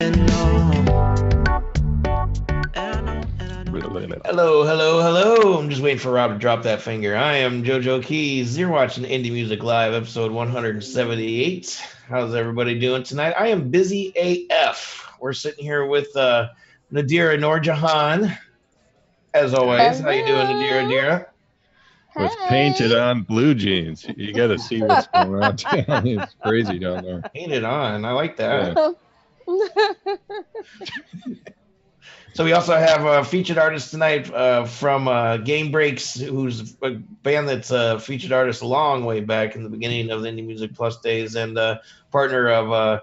Hello, hello, hello. I'm just waiting for Rob to drop that finger. I am JoJo Keys. You're watching Indie Music Live, episode 178. How's everybody doing tonight? I am busy AF. We're sitting here with uh, Nadira Norjahan, as always. How you doing, Nadira? Nadira? with painted on blue jeans. You got to see what's going on. it's crazy down there. Painted on. I like that. so we also have a featured artist tonight uh, from uh, Game Breax, who's a band that's a featured artist a long way back in the beginning of the Indie Music Plus days, and uh, partner of uh,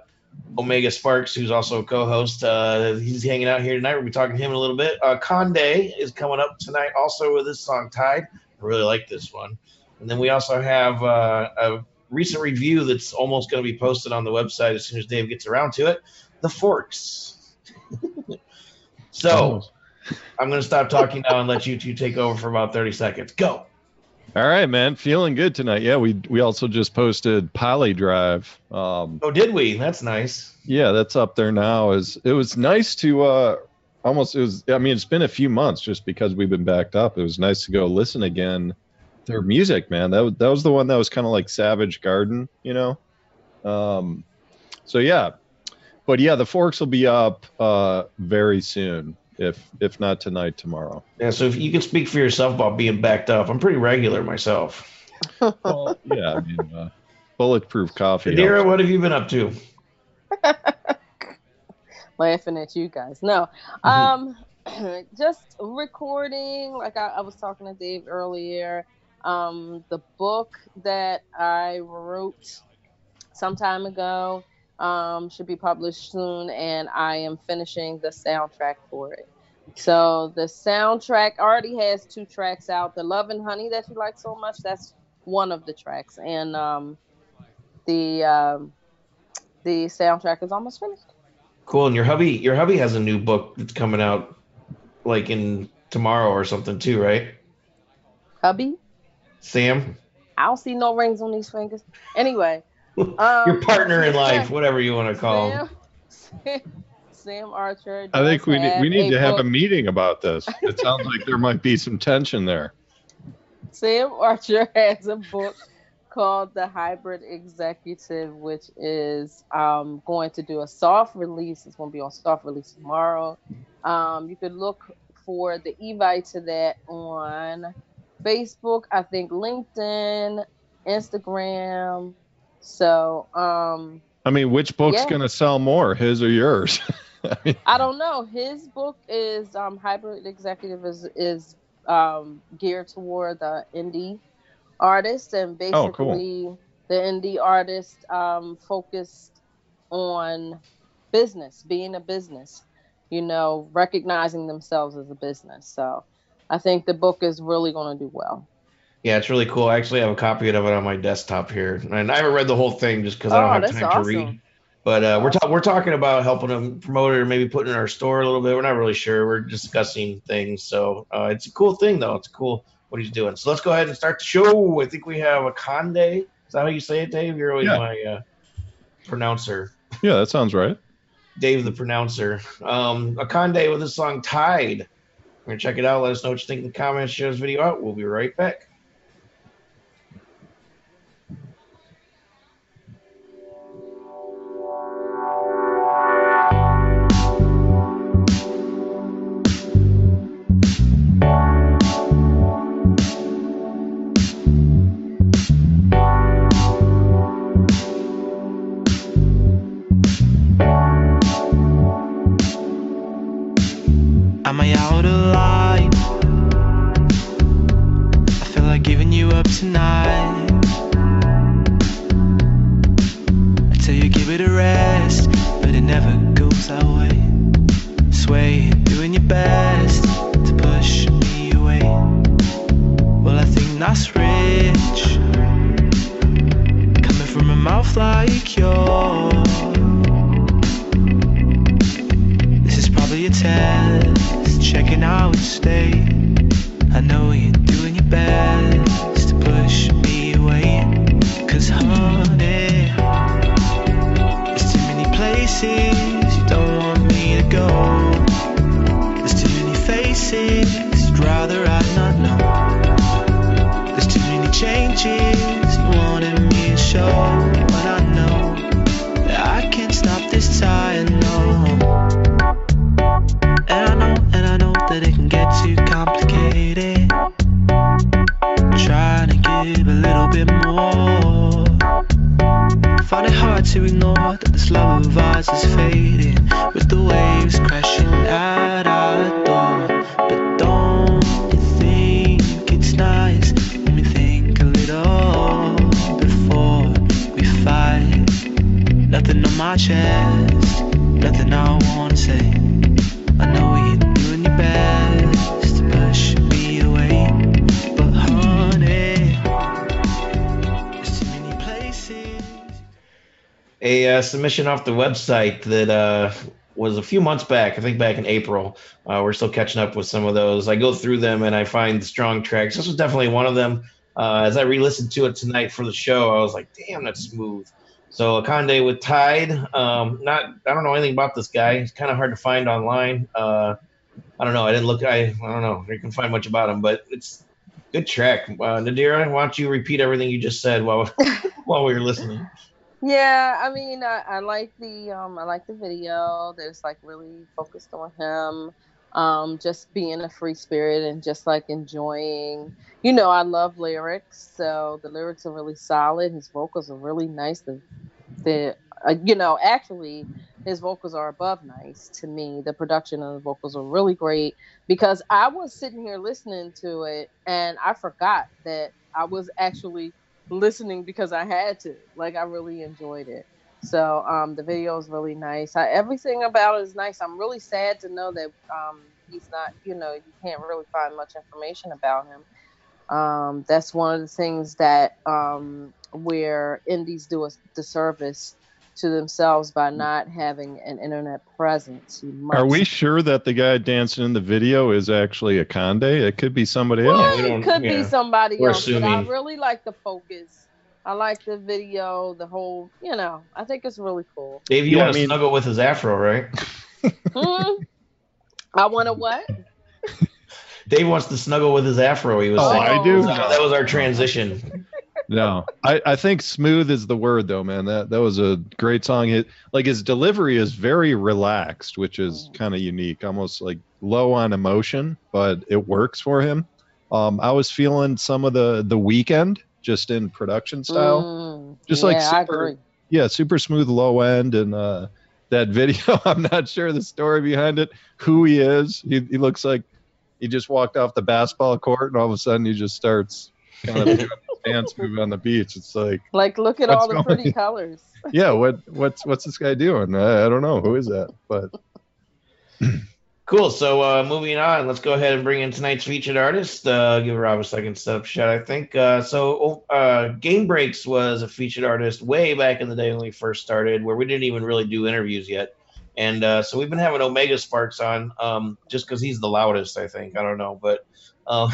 Omega Sparks, who's also a co-host. Uh, he's hanging out here tonight. We'll be talking to him in a little bit. Uh, Conde is coming up tonight, also with his song "Tide." I really like this one. And then we also have uh, a recent review that's almost going to be posted on the website as soon as Dave gets around to it. The Forks. so I'm going to stop talking now and let you two take over for about 30 seconds. Go. All right, man. Feeling good tonight. Yeah, we we also just posted Poly Drive. Um, oh, did we? That's nice. Yeah, that's up there now. Is it was nice to uh, almost it was i mean it's been a few months just because we've been backed up it was nice to go listen again their music man that was, that was the one that was kind of like savage garden you know um so yeah but yeah the forks will be up uh very soon if if not tonight tomorrow yeah so if you can speak for yourself about being backed up i'm pretty regular myself well, yeah i mean uh, bulletproof coffee Adira, what have you been up to laughing at you guys. No, um, just recording. Like I, I, was talking to Dave earlier. Um, the book that I wrote some time ago um, should be published soon, and I am finishing the soundtrack for it. So the soundtrack already has two tracks out. The Love and Honey that you like so much, that's one of the tracks, and um, the um, the soundtrack is almost finished. Cool. And your hubby, your hubby has a new book that's coming out like in tomorrow or something too, right? Hubby? Sam? I don't see no rings on these fingers. Anyway. Um, your partner in life, whatever you want to call Sam, him. Sam Archer. I think we need, we need to have a meeting about this. It sounds like there might be some tension there. Sam Archer has a book called the Hybrid Executive, which is um, going to do a soft release. It's going to be on soft release tomorrow. Um, you could look for the Evite to that on Facebook, I think LinkedIn, Instagram. So, um, I mean, which book's yeah. going to sell more, his or yours? I, mean, I don't know. His book is um, Hybrid Executive is is um, geared toward the indie artist, and basically oh, cool. the indie artist um, focused on business, being a business, you know, recognizing themselves as a business. So I think the book is really going to do well. Yeah, it's really cool. I actually have a copy of it on my desktop here, and I haven't read the whole thing just because I don't oh, have time awesome. to read. But uh, we're ta- we're talking about helping them promote it or maybe put it in our store a little bit. We're not really sure. We're discussing things, so uh, it's a cool thing though. It's cool what he's doing. So let's go ahead and start the show. I think we have Akande. Is that how you say it, Dave? You're always yeah. my uh, pronouncer. Yeah, that sounds right. Dave the pronouncer. Um, Akande with the song Tide. We're gonna check it out. Let us know what you think in the comments. Share this video out. We'll be right back. ignore that this love of ours is fading with the waves crashing at our door. But don't you think it's nice? Let me think a little before we fight. Nothing on my chest, nothing I wanna say. I know we. Uh, submission off the website that uh, was a few months back. I think back in April. Uh, we're still catching up with some of those. I go through them and I find strong tracks. This was definitely one of them. Uh, as I re-listened to it tonight for the show, I was like, "Damn, that's smooth." So Akande with Tide. Um, not I don't know anything about this guy. He's kind of hard to find online. Uh, I don't know. I didn't look. I I don't know. You can find much about him, but it's good track. Uh, Nadira, why don't you repeat everything you just said while while we were listening? Yeah, I mean, I, I like the um, I like the video. That's like really focused on him, um, just being a free spirit and just like enjoying. You know, I love lyrics, so the lyrics are really solid. His vocals are really nice. The the uh, you know actually his vocals are above nice to me. The production of the vocals are really great because I was sitting here listening to it and I forgot that I was actually listening because I had to. Like I really enjoyed it. So um, the video is really nice. I, everything about it is nice. I'm really sad to know that um, he's not. You know, you can't really find much information about him. Um, that's one of the things that um, where indies do a disservice to themselves by not having an internet presence. Are we sure that the guy dancing in the video is actually Akande? It could be somebody well, else. It could yeah. be somebody We're else. Assuming. But I really like the focus. I like the video, the whole, you know, I think it's really cool. Dave, you yeah, want to I mean, snuggle with his afro, right? hmm? I want to what? Dave wants to snuggle with his afro. He was oh, saying. I do. That was our transition no, I, I think smooth is the word though, man. That that was a great song. It, like his delivery is very relaxed, which is mm. kind of unique, almost like low on emotion, but it works for him. Um, I was feeling some of the the Weeknd just in production style, mm, just yeah, like super, yeah, super smooth low end and uh, that video. I'm not sure the story behind it, who he is. He, he looks like he just walked off the basketball court and all of a sudden he just starts kind of dance move on the beach. It's like like look at all the pretty colors. yeah, what what's what's this guy doing? I, I don't know who is that, but cool. So uh, moving on, let's go ahead and bring in tonight's featured artist. Uh, give Rob a second set up shot. I think uh, so. Uh, Game Breax was a featured artist way back in the day when we first started, where we didn't even really do interviews yet. And uh, so we've been having Omega Sparks on um, just because he's the loudest, I think. I don't know, but um,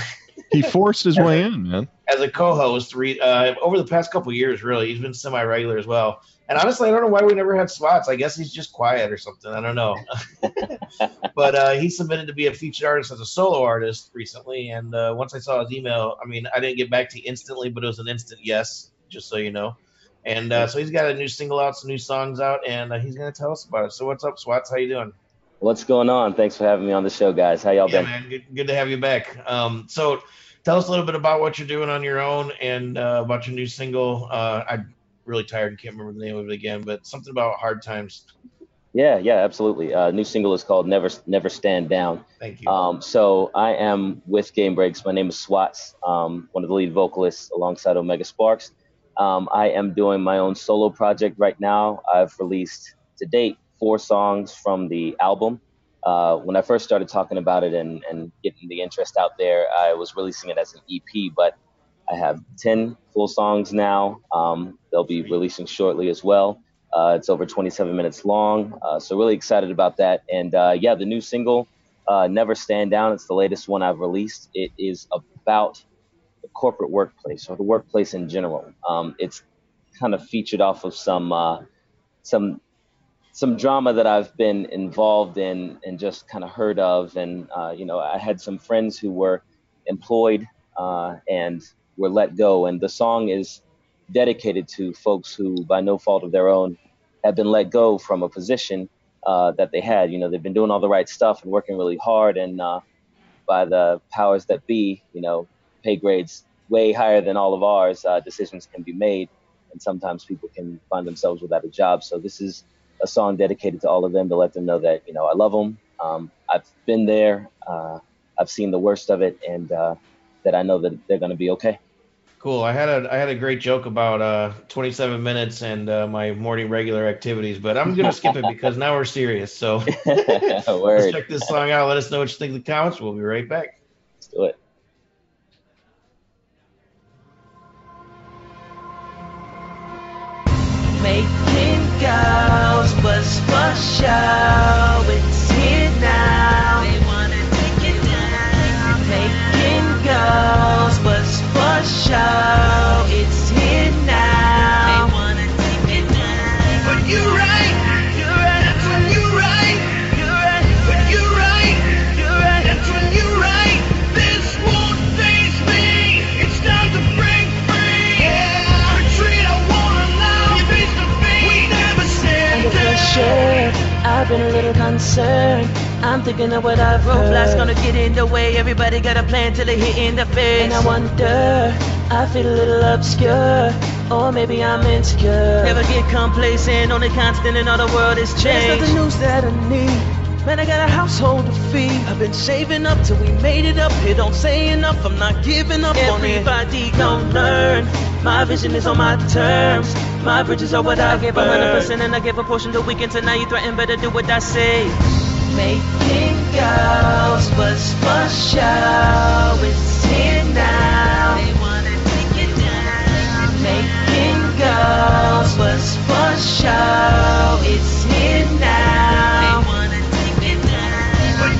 he forced his way in, man. As a co-host, re, uh, over the past couple years, really, he's been semi-regular as well. And honestly, I don't know why we never had Swats. I guess he's just quiet or something. I don't know. but uh, he submitted to be a featured artist as a solo artist recently. And uh, once I saw his email, I mean, I didn't get back to you instantly, but it was an instant yes, just so you know. And uh, so he's got a new single out, some new songs out, and uh, he's going to tell us about it. So what's up, Swats? How you doing? What's going on? Thanks for having me on the show, guys. How y'all yeah, been? man. Good, good to have you back. Um, so tell us a little bit about what you're doing on your own and uh, about your new single. Uh, I'm really tired and can't remember the name of it again, but something about hard times. Yeah, yeah, absolutely. Uh, new single is called "Never Never Stand Down." Thank you. Um, so I am with Game Breax. My name is Swats, um, one of the lead vocalists alongside Omega Sparks. Um, I am doing my own solo project right now. I've released to date four songs from the album. Uh, when I first started talking about it and, and getting the interest out there, I was releasing it as an EP, but I have 10 full songs now. Um, they'll be releasing shortly as well. Uh, it's over 27 minutes long, uh, so really excited about that. And uh, yeah, the new single, uh, Never Stand Down, it's the latest one I've released. It is about the corporate workplace or the workplace in general. Um, it's kind of featured off of some uh, some some drama that I've been involved in and just kind of heard of. And, uh, you know, I had some friends who were employed uh, and were let go. And the song is dedicated to folks who, by no fault of their own, have been let go from a position uh, that they had. You know, they've been doing all the right stuff and working really hard. And uh, by the powers that be, you know, pay grades way higher than all of ours, uh, decisions can be made. And sometimes people can find themselves without a job. So this is a song dedicated to all of them to let them know that you know I love them. Um, I've been there. Uh, I've seen the worst of it, and uh, that I know that they're going to be okay. Cool. I had a I had a great joke about uh, 27 minutes and uh, my morning regular activities, but I'm gonna skip it because now we're serious. So let's check this song out. Let us know what you think in the comments. We'll be right back. Let's do it. Show. It's here now. They wanna take it down. Was for show. It's been a little concerned. I'm thinking of what I've Roadblocks heard. gonna get in the way. Everybody got a plan till they hit in the face. And I wonder, I feel a little obscure, or maybe I'm insecure. Never get complacent, only constant in all the world is changed. There's change. nothing news that I need. Man, I got a household to feed. I've been saving up till we made it up. It don't say enough. I'm not giving up on it. Everybody gon' learn. My vision is on my terms. My bridges are what I, I give hundred 100% and I give a portion the weekend. So now you threaten, better do what I say. Making girls was for show. It's here now. They wanna take it down. Making girls was for show. It's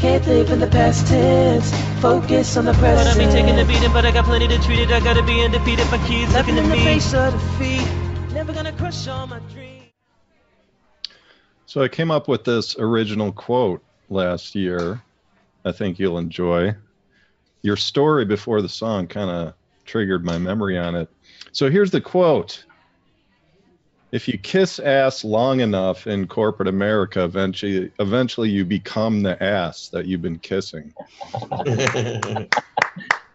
Can't live in the past tense. Focus on the But I present. be taking the beating, but I got plenty to treat it. I gotta be undefeated. My kids Nothing looking in at the me. face of defeat. Never gonna crush all my dreams. So I came up with this original quote last year. I think you'll enjoy. Your story before the song kind of triggered my memory on it. So here's the quote. If you kiss ass long enough in corporate America, eventually eventually you become the ass that you've been kissing.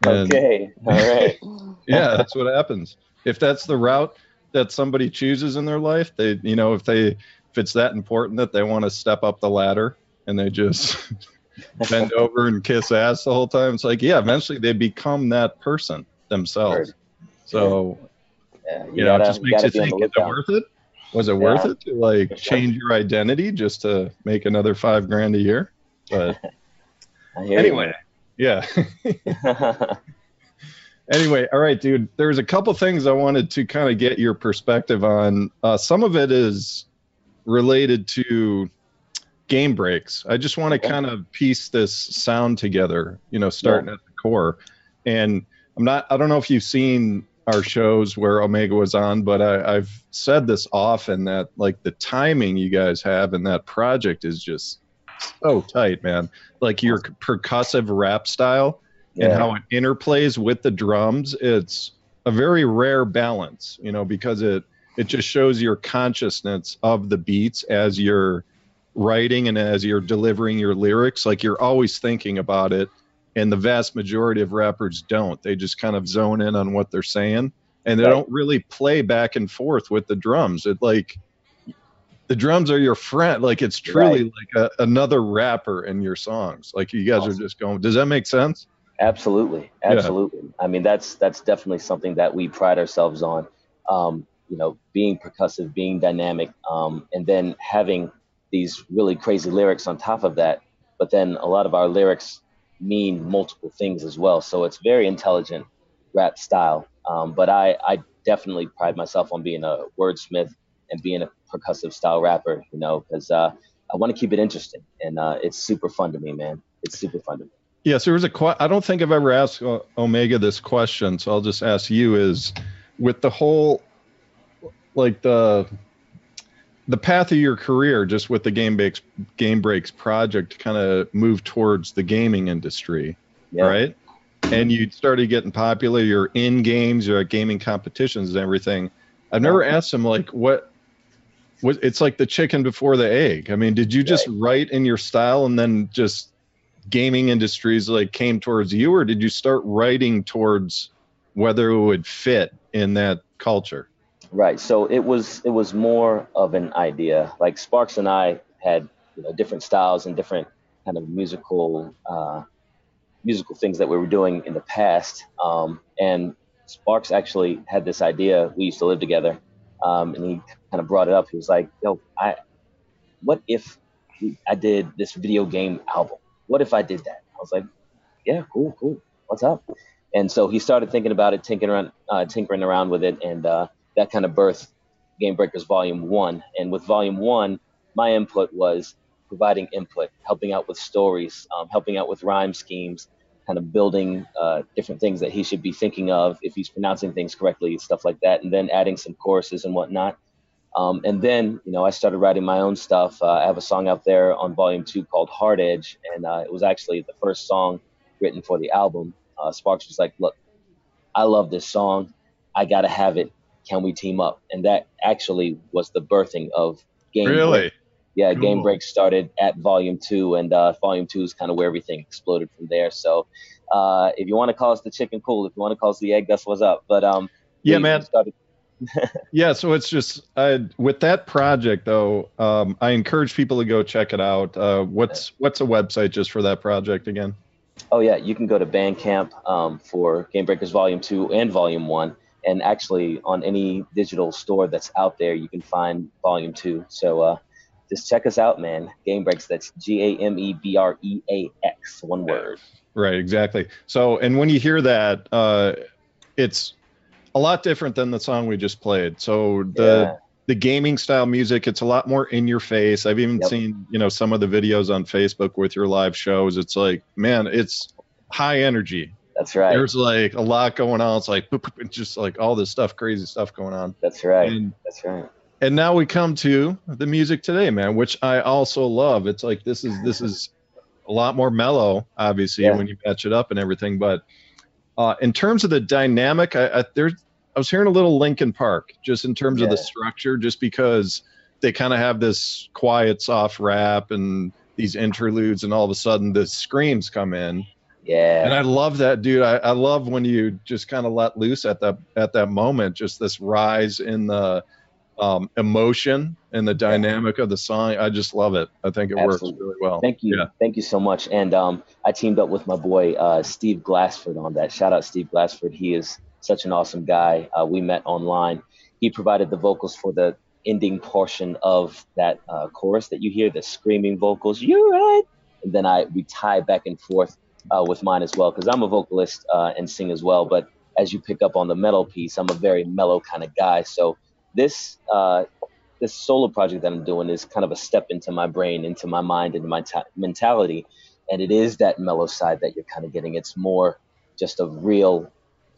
And- Okay, all right. yeah, that's what happens. If that's the route that somebody chooses in their life, they, you know, if they, if it's that important that they want to step up the ladder and they just bend over and kiss ass the whole time, it's like, yeah, eventually they become that person themselves. So, Yeah, you know, it gotta- just makes gotta you think, is it worth it? Was it worth it to like change your identity just to make another five grand a year? But anyway, yeah. Anyway, all right, dude. There's a couple things I wanted to kind of get your perspective on. Uh, some of it is related to game breax. I just want to Okay. kind of piece this sound together, you know, starting at the core. And I'm not, I don't know if you've seen our shows where Omega was on, but I, I've said this often that like the timing you guys have in that project is just so tight, man. Like your percussive rap style and how it interplays with the drums it's a very rare balance you know because it it just shows your consciousness of the beats as you're writing and as you're delivering your lyrics like you're always thinking about it and the vast majority of rappers don't they just kind of zone in on what they're saying and they Right. don't really play back and forth with the drums it like the drums are your friend like it's truly like a, another rapper in your songs like you guys are just going does that make sense Absolutely, absolutely. I mean, that's that's definitely something that we pride ourselves on. Um, you know, being percussive, being dynamic, um, and then having these really crazy lyrics on top of that. But then a lot of our lyrics mean multiple things as well. So it's very intelligent rap style. Um, but I, I definitely pride myself on being a wordsmith and being a percussive style rapper. You know, because uh, I want to keep it interesting, and uh, it's super fun to me, man. It's super fun to me. Yes, there was a que- I don't think I've ever asked uh, Omega this question, so I'll just ask you: Is with the whole, like the, the path of your career, just with the Game Breax Game Breax project, kind of move towards the gaming industry, Yeah. right? And you started getting popular. You're in games. You're at gaming competitions and everything. I've never asked him like what. What, it's like the chicken before the egg. I mean, did you just write in your style and then just gaming industries like came towards you or did you start writing towards whether it would fit in that culture Right. So it was it was more of an idea. Like Sparks and I had you know different styles and different kind of musical uh, musical things that we were doing in the past. Um, and Sparks actually had this idea. We used to live together, um, and he kind of brought it up. He was like, "Yo, I, what if I did this video game album? What if I did that?" I was like, "Yeah, cool, cool. What's up?" And so he started thinking about it, tinkering around, uh, tinkering around with it, and uh, that kind of birthed Game Breakers Volume One. And with Volume One, my input was providing input, helping out with stories, um, helping out with rhyme schemes, kind of building uh, different things that he should be thinking of if he's pronouncing things correctly, stuff like that, and then adding some choruses and whatnot. Um, and then, you know, I started writing my own stuff. Uh, I have a song out there on Volume Two called Hard Edge, and uh, it was actually the first song written for the album. Uh, Sparks was like, "Look, I love this song. I gotta have it. Can we team up?" And that actually was the birthing of Game Really? Break. Yeah, Cool. Game Break started at Volume Two, and uh, Volume Two is kind of where everything exploded from there. So, uh, if you want to call us the chicken, cool. If you want to call us the egg, that's what's up. But um, Yeah, man. Started, Yeah, so it's just I, with that project though. Um, I encourage people to go check it out. Uh, what's what's a website just for that project again? Oh yeah, you can go to Bandcamp um, for Game Breakers Volume Two and Volume One, and actually on any digital store that's out there, you can find Volume Two. So uh, just check us out, man. Game Breax. That's G A M E B R E A X. One word. Right, exactly. So, and when you hear that, uh, it's a lot different than the song we just played. So the Yeah. the gaming style music, it's a lot more in your face. I've even Yep. seen you know some of the videos on Facebook with your live shows. It's like, man, it's high energy. That's right. There's like a lot going on. It's like just like all this stuff, crazy stuff going on. That's right. And That's right. and now we come to the music today, man, which I also love. It's like this is this is a lot more mellow, obviously, Yeah. when you patch it up and everything. But uh, in terms of the dynamic, I, I there's I was hearing a little Linkin Park, just in terms of the structure, just because they kind of have this quiet, soft rap and these interludes, and all of a sudden the screams come in. Yeah. And I love that, dude. I, I love when you just kind of let loose at that at that moment, just this rise in the um, emotion and the dynamic of the song. I just love it. I think it Absolutely. works really well. Thank you. Yeah. Thank you so much. And um, I teamed up with my boy uh, Steve Glassford on that. Shout out Steve Glassford. He is such an awesome guy. Uh, we met online. He provided the vocals for the ending portion of that uh, chorus that you hear, the screaming vocals. You're right. And then I we tie back and forth uh, with mine as well because I'm a vocalist uh, and sing as well. But as you pick up on the metal piece, I'm a very mellow kind of guy. So this uh, this solo project that I'm doing is kind of a step into my brain, into my mind, into my ta- mentality, and it is that mellow side that you're kind of getting. It's more just a real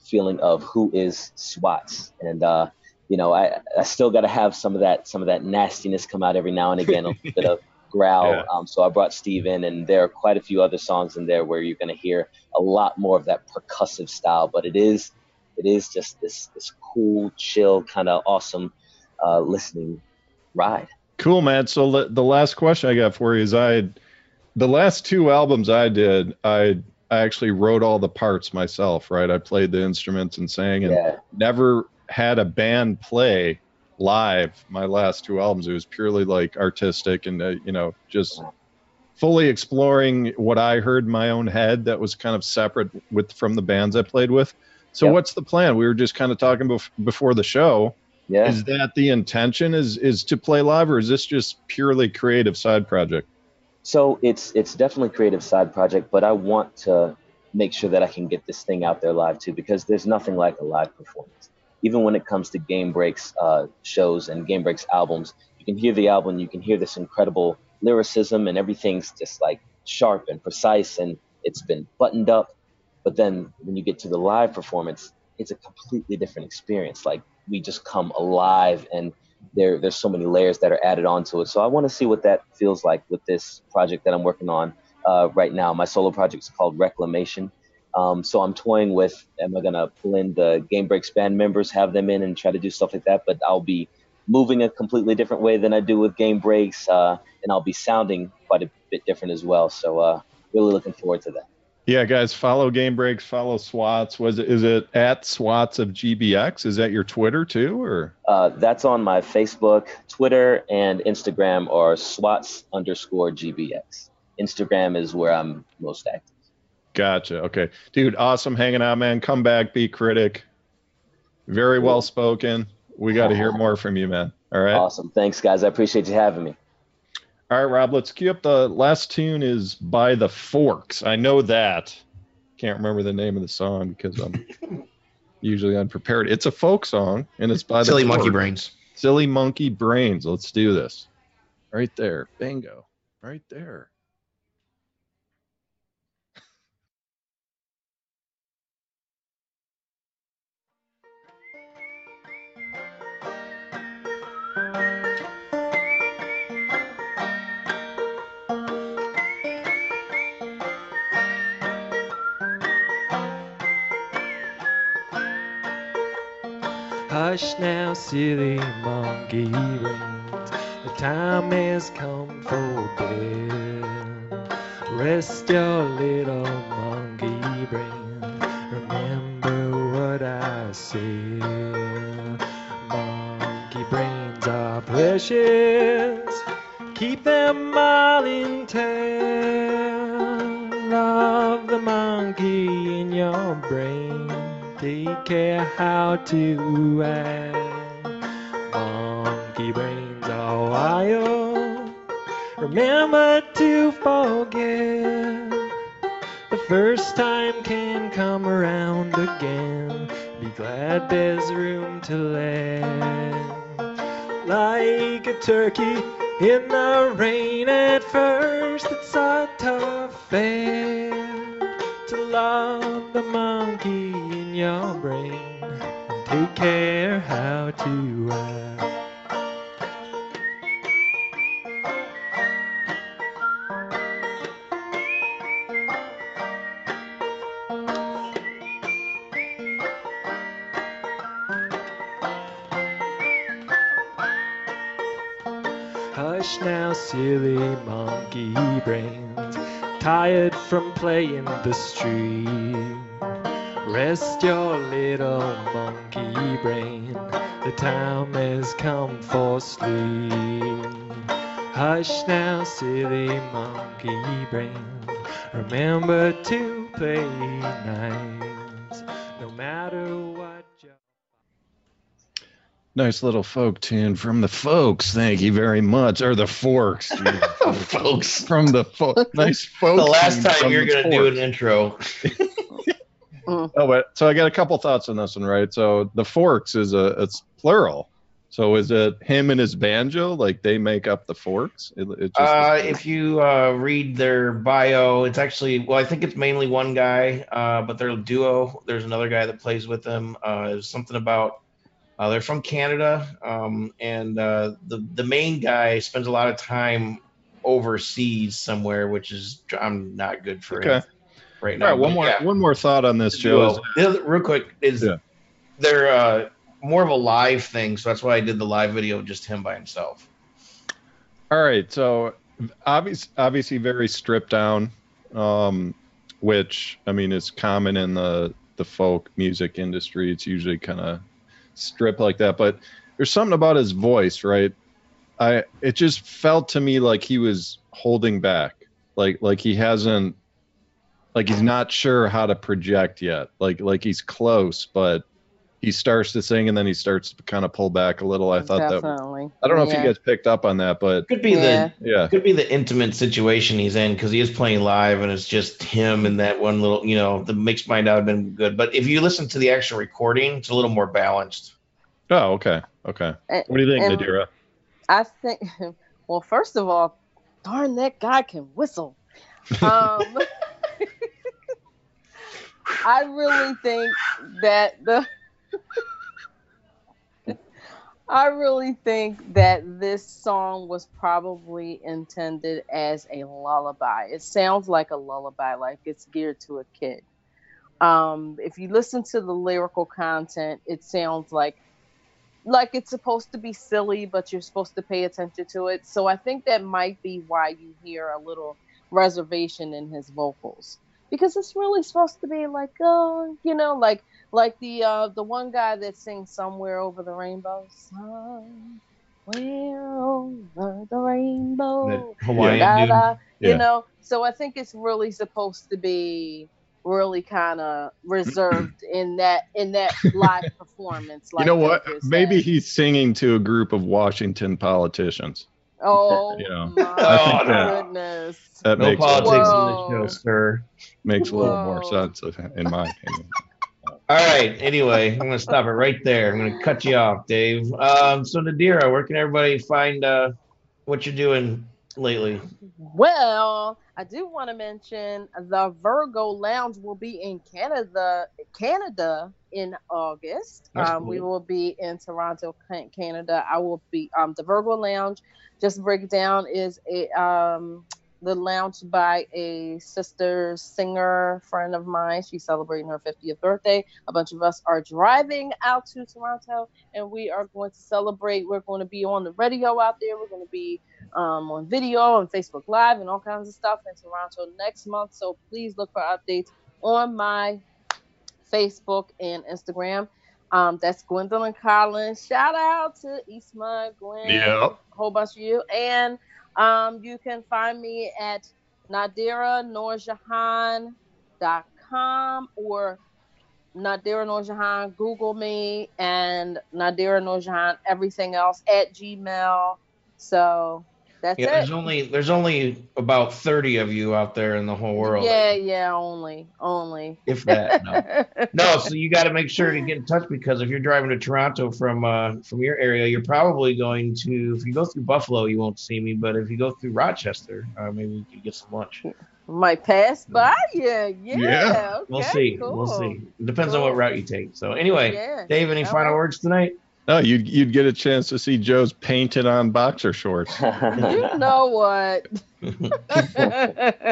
feeling of who is Swats, and uh, you know, I I still got to have some of that some of that nastiness come out every now and again, a little bit of growl. Yeah. Um, so I brought Steve in, and there are quite a few other songs in there where you're going to hear a lot more of that percussive style, but it is it is just this this cool, chill, kind of awesome uh, listening ride. Cool, man. So le- the last question I got for you is I, the last two albums I did, I I actually wrote all the parts myself. Right, I played the instruments and sang, and Yeah, never had a band play live my last two albums it was purely like artistic and uh, you know just fully exploring what i heard in my own head that was kind of separate with from the bands i played with so Yep. what's the plan we were just kind of talking bef- before the show yeah. is that the intention is is to play live or is this just purely creative side project So it's it's definitely creative side project, but I want to make sure that I can get this thing out there live too, because there's nothing like a live performance. Even when it comes to Game Breax uh, shows and Game Breax albums, you can hear the album, you can hear this incredible lyricism, and everything's just like sharp and precise, and it's been buttoned up. But then when you get to the live performance, it's a completely different experience. Like we just come alive and there there's so many layers that are added onto it. So I want to see what that feels like with this project that I'm working on uh, right now. My solo project is called Reclamation. Um, so I'm toying with, am I gonna pull in the Game Breax band members, have them in, and try to do stuff like that? But I'll be moving a completely different way than I do with Game Breax, uh, and I'll be sounding quite a bit different as well. So uh, really looking forward to that. yeah guys follow game breax follow swats was it is it at swats of gbx is that your twitter too or Uh, that's on my Facebook, Twitter, and Instagram, or SWATs underscore GBX. Instagram is where I'm most active. Gotcha. Okay, dude, awesome hanging out, man. Come back, be critic. Very well spoken. We got to hear more from you, man. All right. Awesome. Thanks, guys. I appreciate you having me. All right, Rob. Let's cue up the last tune. Is by the Forks. I know that. Can't remember the name of the song because I'm usually unprepared. It's a folk song, and it's by Silly the Silly monkey brains. Silly monkey brains. Let's do this. Right there. Bingo. Right there. Hush now, silly monkey brains. The time has come for bed. Rest your little monkey brain. Remember what I said. Monkey brains are precious. Keep them all intact. Love the monkey in your brain. Take care how to act. Monkey brains are wild. Remember to forget. The first time can come around again. Be glad there's room to land. Like a turkey in the rain at first, it's a tough to love the monkey in your brain take care how to act. Hush now, silly monkey brains, tired from playing the street. Rest your little monkey brain, the time has come for sleep. Hush now, silly monkey brain, remember to play nice, Nice little folk tune from the folks. Thank you very much. Or the forks. Jesus. Folks. from the folk. Nice folk. The last time you're gonna do an intro. Oh, but so I got a couple thoughts on this one, right? So the forks is a it's plural. So is it him and his banjo? Like they make up the forks? It, it just Uh, if you uh, read their bio, it's actually well, I think it's mainly one guy, uh, but they're a duo. There's another guy that plays with them. Uh, there's something about uh, they're from Canada, um, and uh, the the main guy spends a lot of time overseas somewhere, which is I'm not good for Okay. it right now. right. One But more yeah, one more thought on this, Joe. other- real quick is Yeah. they're uh, more of a live thing, so that's why I did the live video of just him by himself. All right, so obviously, obviously very stripped down, um, which I mean is common in the the folk music industry. It's usually kind of stripped like that, but there's something about his voice, right? I it just felt to me like he was holding back, like like he hasn't, like he's not sure how to project yet. Like like he's close, but he starts to sing and then he starts to kind of pull back a little. I thought that. I don't know if you guys picked up on that, but Could be Yeah. the yeah. could be the intimate situation he's in because he is playing live and it's just him and that one little you know the mix might not have been good but if you listen to the actual recording it's a little more balanced Oh, okay. Okay. And- What do you think, Nadira? I think, well, first of all, darn that guy can whistle. Um, I really think that the. I really think that this song was probably intended as a lullaby. It sounds like a lullaby, like it's geared to a kid. Um, if you listen to the lyrical content, it sounds like like it's supposed to be silly, but you're supposed to pay attention to it. So I think that might be why you hear a little reservation in his vocals because it's really supposed to be like, oh, you know, like like the uh the one guy that sings somewhere over the rainbow. We're over the rainbow. That Hawaiian Da, da, Yeah. You know, so I think it's really supposed to be really kind of reserved in that in that live performance. Like you know what? Maybe said. he's singing to a group of Washington politicians. Oh you know, my I think that- goodness! That No makes politics Whoa. in the show, sir. makes a little more sense, in my opinion. All right. Anyway, I'm gonna stop it right there. I'm gonna cut you off, Dave. Um, so Nadira, where can everybody find uh, what you're doing lately? Well, I do want to mention the Virgo Lounge will be in Canada, Canada in August. Um, We will be in Toronto, Canada. I will be um, the Virgo Lounge. Just to break it down is a um, the lounge by a sister singer friend of mine. She's celebrating her 50th birthday. A bunch of us are driving out to Toronto, and we are going to celebrate. We're going to be on the radio out there. We're going to be um, on video and Facebook Live and all kinds of stuff in Toronto next month. So please look for updates on my Facebook and Instagram. Um, that's Gwendolyn Collins. Shout out to Isma, Gwen, a whole bunch of you. And um, you can find me at nadiranorjahan.com or Nadira Norjahan. Google me and Nadira Norjahan, everything else at Gmail. So that's Yeah, it. there's only there's only about 30 of you out there in the whole world. Yeah, yeah, only, only. If that. No. No, so you got to make sure to get in touch because if you're driving to Toronto from uh, from your area, you're probably going to. If you go through Buffalo, you won't see me, but if you go through Rochester, uh, maybe we could get some lunch. Might pass by you. Yeah. Yeah, Okay, We'll see. Cool. We'll see. It depends on what route you take. So anyway, Yeah. Dave, any All final right. words tonight? No, you'd you'd get a chance to see Joe's painted on boxer shorts. You know what?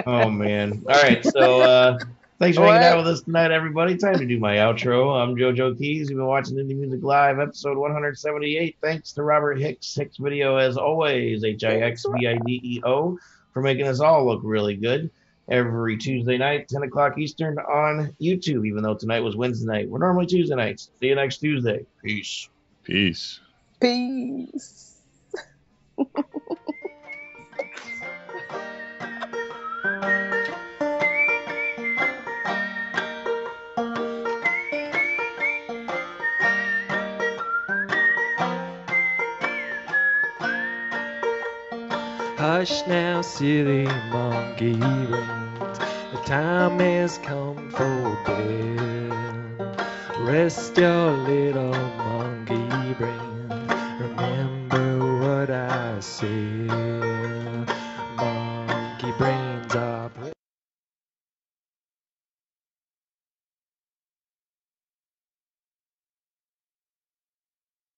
Oh man. All right. So uh thanks for hanging out with us tonight, everybody. Time to do my outro. I'm JoJo Keys. You've been watching Indie Music Live, episode 178. Thanks to Robert Hicks, Hix Video as always, H I X V I D E O, for making us all look really good. Every Tuesday night, 10 o'clock Eastern on YouTube, even though tonight was Wednesday night. We're normally Tuesday nights. See you next Tuesday. Peace. Peace. Peace. Hush now, silly monkey brains. The time has come for bed. Rest your little monkey brain. Remember what I said.